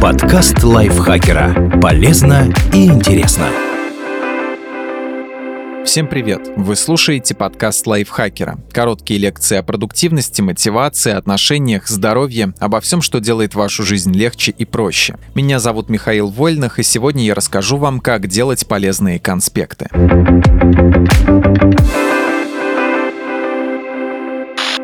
Подкаст лайфхакера. Полезно и интересно. Всем привет! Вы слушаете подкаст лайфхакера. Короткие лекции о продуктивности, мотивации, отношениях, здоровье, обо всем, что делает вашу жизнь легче и проще. Меня зовут Михаил Вольных, и сегодня я расскажу вам, как делать полезные конспекты.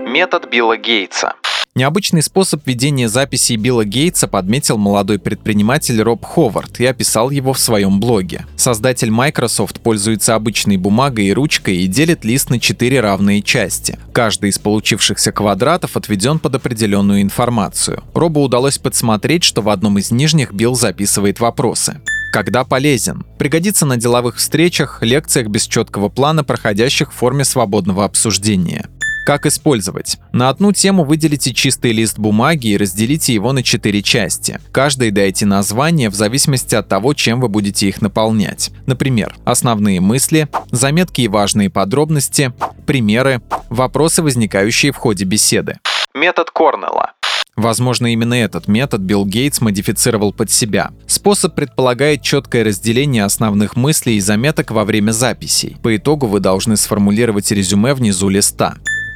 Метод Билла Гейтса. Необычный способ ведения записей Билла Гейтса подметил молодой предприниматель Роб Ховард и описал его в своем блоге. Создатель Microsoft пользуется обычной бумагой и ручкой и делит лист на четыре равные части. Каждый из получившихся квадратов отведен под определенную информацию. Робу удалось подсмотреть, что в одном из нижних Билл записывает вопросы когда полезен. Пригодится на деловых встречах, лекциях без четкого плана, проходящих в форме свободного обсуждения. Как использовать? На одну тему выделите чистый лист бумаги и разделите его на четыре части. Каждой дайте название в зависимости от того, чем вы будете их наполнять. Например, основные мысли, заметки и важные подробности, примеры, вопросы, возникающие в ходе беседы. Метод Корнелла. Возможно, именно этот метод Билл Гейтс модифицировал под себя. Способ предполагает четкое разделение основных мыслей и заметок во время записей. По итогу вы должны сформулировать резюме внизу листа.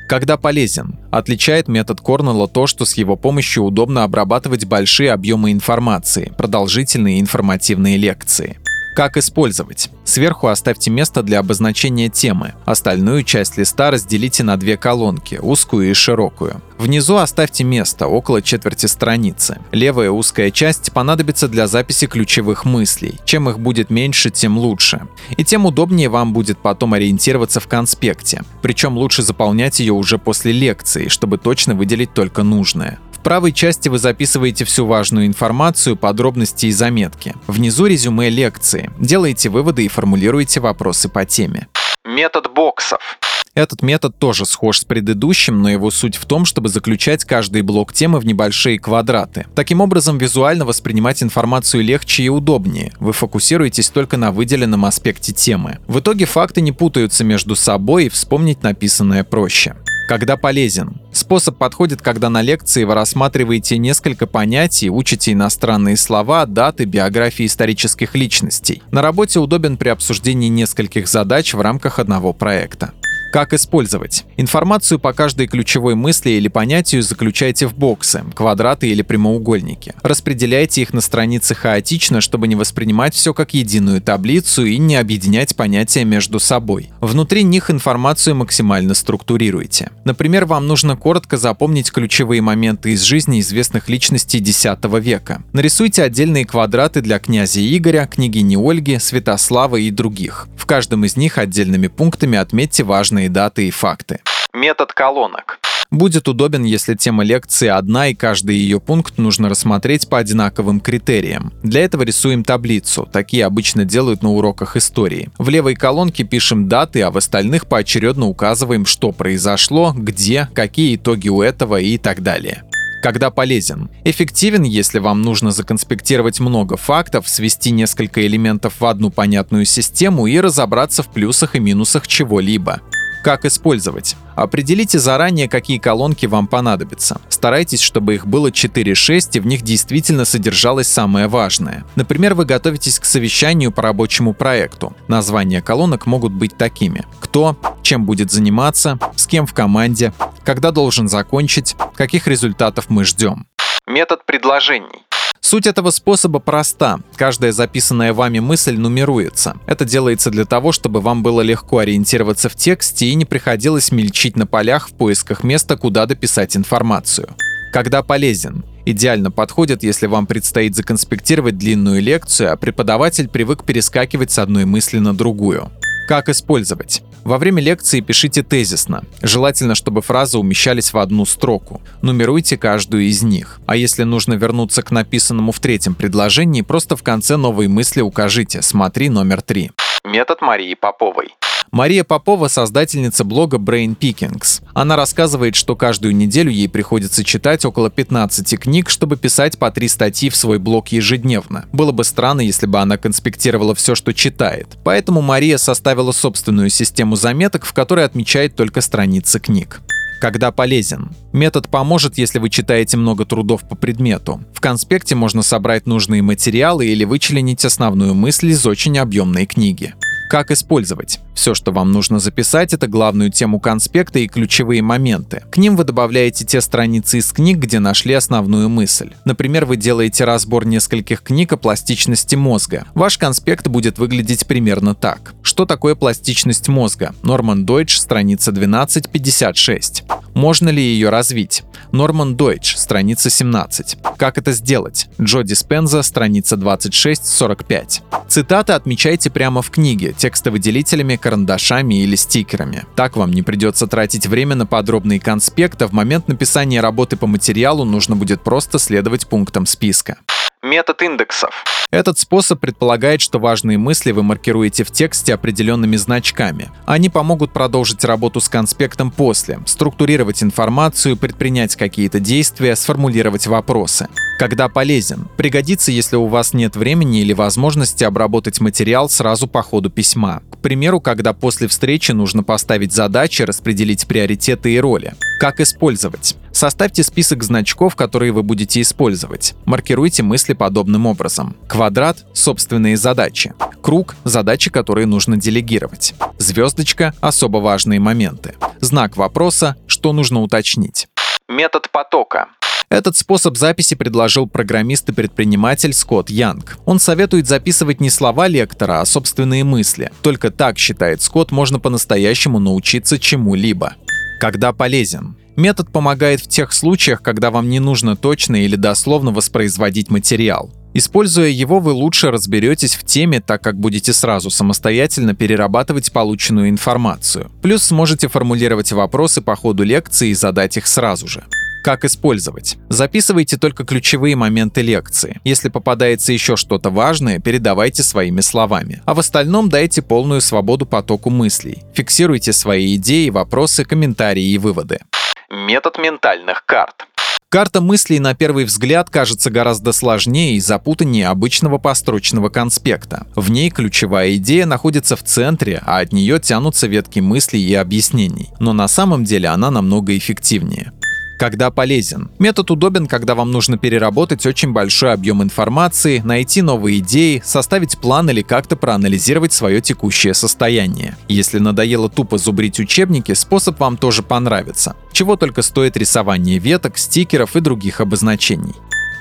Когда полезен? Отличает метод Корнелла то, что с его помощью удобно обрабатывать большие объемы информации, продолжительные информативные лекции. Как использовать? Сверху оставьте место для обозначения темы. Остальную часть листа разделите на две колонки, узкую и широкую. Внизу оставьте место, около четверти страницы. Левая узкая часть понадобится для записи ключевых мыслей. Чем их будет меньше, тем лучше. И тем удобнее вам будет потом ориентироваться в конспекте. Причем лучше заполнять ее уже после лекции, чтобы точно выделить только нужное. В правой части вы записываете всю важную информацию, подробности и заметки. Внизу резюме лекции. Делаете выводы и формулируете вопросы по теме. Метод боксов. Этот метод тоже схож с предыдущим, но его суть в том, чтобы заключать каждый блок темы в небольшие квадраты. Таким образом, визуально воспринимать информацию легче и удобнее. Вы фокусируетесь только на выделенном аспекте темы. В итоге факты не путаются между собой и вспомнить написанное проще. Когда полезен? Способ подходит, когда на лекции вы рассматриваете несколько понятий, учите иностранные слова, даты, биографии исторических личностей. На работе удобен при обсуждении нескольких задач в рамках одного проекта. Как использовать? Информацию по каждой ключевой мысли или понятию заключайте в боксы, квадраты или прямоугольники. Распределяйте их на странице хаотично, чтобы не воспринимать все как единую таблицу и не объединять понятия между собой. Внутри них информацию максимально структурируйте. Например, вам нужно коротко запомнить ключевые моменты из жизни известных личностей X века. Нарисуйте отдельные квадраты для князя Игоря, княгини Ольги, Святослава и других. В каждом из них отдельными пунктами отметьте важные важные даты и факты. Метод колонок. Будет удобен, если тема лекции одна и каждый ее пункт нужно рассмотреть по одинаковым критериям. Для этого рисуем таблицу. Такие обычно делают на уроках истории. В левой колонке пишем даты, а в остальных поочередно указываем, что произошло, где, какие итоги у этого и так далее когда полезен. Эффективен, если вам нужно законспектировать много фактов, свести несколько элементов в одну понятную систему и разобраться в плюсах и минусах чего-либо. Как использовать? Определите заранее, какие колонки вам понадобятся. Старайтесь, чтобы их было 4-6 и в них действительно содержалось самое важное. Например, вы готовитесь к совещанию по рабочему проекту. Названия колонок могут быть такими. Кто, чем будет заниматься, с кем в команде, когда должен закончить, каких результатов мы ждем. Метод предложений. Суть этого способа проста. Каждая записанная вами мысль нумеруется. Это делается для того, чтобы вам было легко ориентироваться в тексте и не приходилось мельчить на полях в поисках места, куда дописать информацию. Когда полезен? Идеально подходит, если вам предстоит законспектировать длинную лекцию, а преподаватель привык перескакивать с одной мысли на другую. Как использовать? Во время лекции пишите тезисно. Желательно, чтобы фразы умещались в одну строку. Нумеруйте каждую из них. А если нужно вернуться к написанному в третьем предложении, просто в конце новой мысли укажите «Смотри номер три». Метод Марии Поповой. Мария Попова – создательница блога Brain Pickings. Она рассказывает, что каждую неделю ей приходится читать около 15 книг, чтобы писать по три статьи в свой блог ежедневно. Было бы странно, если бы она конспектировала все, что читает. Поэтому Мария составила собственную систему заметок, в которой отмечает только страницы книг. Когда полезен? Метод поможет, если вы читаете много трудов по предмету. В конспекте можно собрать нужные материалы или вычленить основную мысль из очень объемной книги. Как использовать? Все, что вам нужно записать, это главную тему конспекта и ключевые моменты. К ним вы добавляете те страницы из книг, где нашли основную мысль. Например, вы делаете разбор нескольких книг о пластичности мозга. Ваш конспект будет выглядеть примерно так. Что такое пластичность мозга? Норман Дойч, страница 1256. Можно ли ее развить? Норман Дойч, страница 17. Как это сделать? Джо Диспенза, страница 26-45. Цитаты отмечайте прямо в книге, текстовыделителями, карандашами или стикерами. Так вам не придется тратить время на подробные конспекты, а в момент написания работы по материалу нужно будет просто следовать пунктам списка. Метод индексов. Этот способ предполагает, что важные мысли вы маркируете в тексте определенными значками. Они помогут продолжить работу с конспектом после, структурировать информацию, предпринять какие-то действия, сформулировать вопросы. Когда полезен? Пригодится, если у вас нет времени или возможности обработать материал сразу по ходу письма. К примеру, когда после встречи нужно поставить задачи, распределить приоритеты и роли. Как использовать? Составьте список значков, которые вы будете использовать. Маркируйте мысли подобным образом. Квадрат – собственные задачи. Круг – задачи, которые нужно делегировать. Звездочка – особо важные моменты. Знак вопроса – что нужно уточнить. Метод потока. Этот способ записи предложил программист и предприниматель Скотт Янг. Он советует записывать не слова лектора, а собственные мысли. Только так, считает Скотт, можно по-настоящему научиться чему-либо. Когда полезен? Метод помогает в тех случаях, когда вам не нужно точно или дословно воспроизводить материал. Используя его, вы лучше разберетесь в теме, так как будете сразу самостоятельно перерабатывать полученную информацию. Плюс сможете формулировать вопросы по ходу лекции и задать их сразу же. Как использовать? Записывайте только ключевые моменты лекции. Если попадается еще что-то важное, передавайте своими словами. А в остальном дайте полную свободу потоку мыслей. Фиксируйте свои идеи, вопросы, комментарии и выводы. Метод ментальных карт. Карта мыслей на первый взгляд кажется гораздо сложнее и запутаннее обычного построчного конспекта. В ней ключевая идея находится в центре, а от нее тянутся ветки мыслей и объяснений. Но на самом деле она намного эффективнее. Когда полезен? Метод удобен, когда вам нужно переработать очень большой объем информации, найти новые идеи, составить план или как-то проанализировать свое текущее состояние. Если надоело тупо зубрить учебники, способ вам тоже понравится. Чего только стоит рисование веток, стикеров и других обозначений.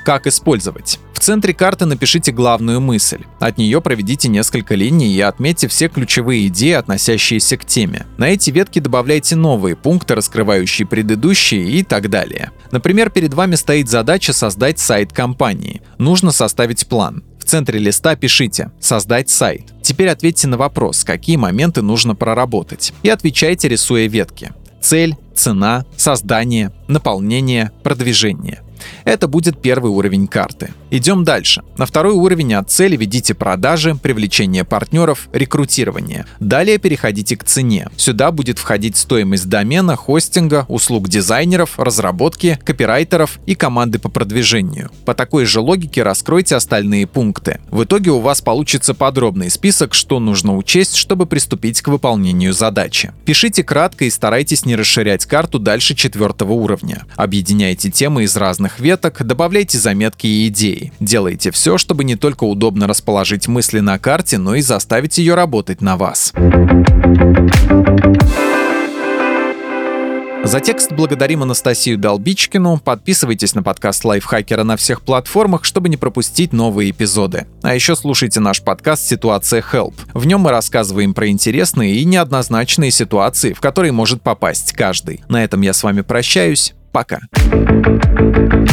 Как использовать? В центре карты напишите главную мысль. От нее проведите несколько линий и отметьте все ключевые идеи, относящиеся к теме. На эти ветки добавляйте новые пункты, раскрывающие предыдущие и так далее. Например, перед вами стоит задача создать сайт компании. Нужно составить план. В центре листа пишите «Создать сайт». Теперь ответьте на вопрос, какие моменты нужно проработать. И отвечайте, рисуя ветки. Цель, цена, создание, наполнение, продвижение. Это будет первый уровень карты. Идем дальше. На второй уровень от цели ведите продажи, привлечение партнеров, рекрутирование. Далее переходите к цене. Сюда будет входить стоимость домена, хостинга, услуг дизайнеров, разработки, копирайтеров и команды по продвижению. По такой же логике раскройте остальные пункты. В итоге у вас получится подробный список, что нужно учесть, чтобы приступить к выполнению задачи. Пишите кратко и старайтесь не расширять карту дальше четвертого уровня. Объединяйте темы из разных веток, добавляйте заметки и идеи. Делайте все, чтобы не только удобно расположить мысли на карте, но и заставить ее работать на вас. За текст благодарим Анастасию Долбичкину. Подписывайтесь на подкаст Лайфхакера на всех платформах, чтобы не пропустить новые эпизоды. А еще слушайте наш подкаст «Ситуация Help». В нем мы рассказываем про интересные и неоднозначные ситуации, в которые может попасть каждый. На этом я с вами прощаюсь. Пока.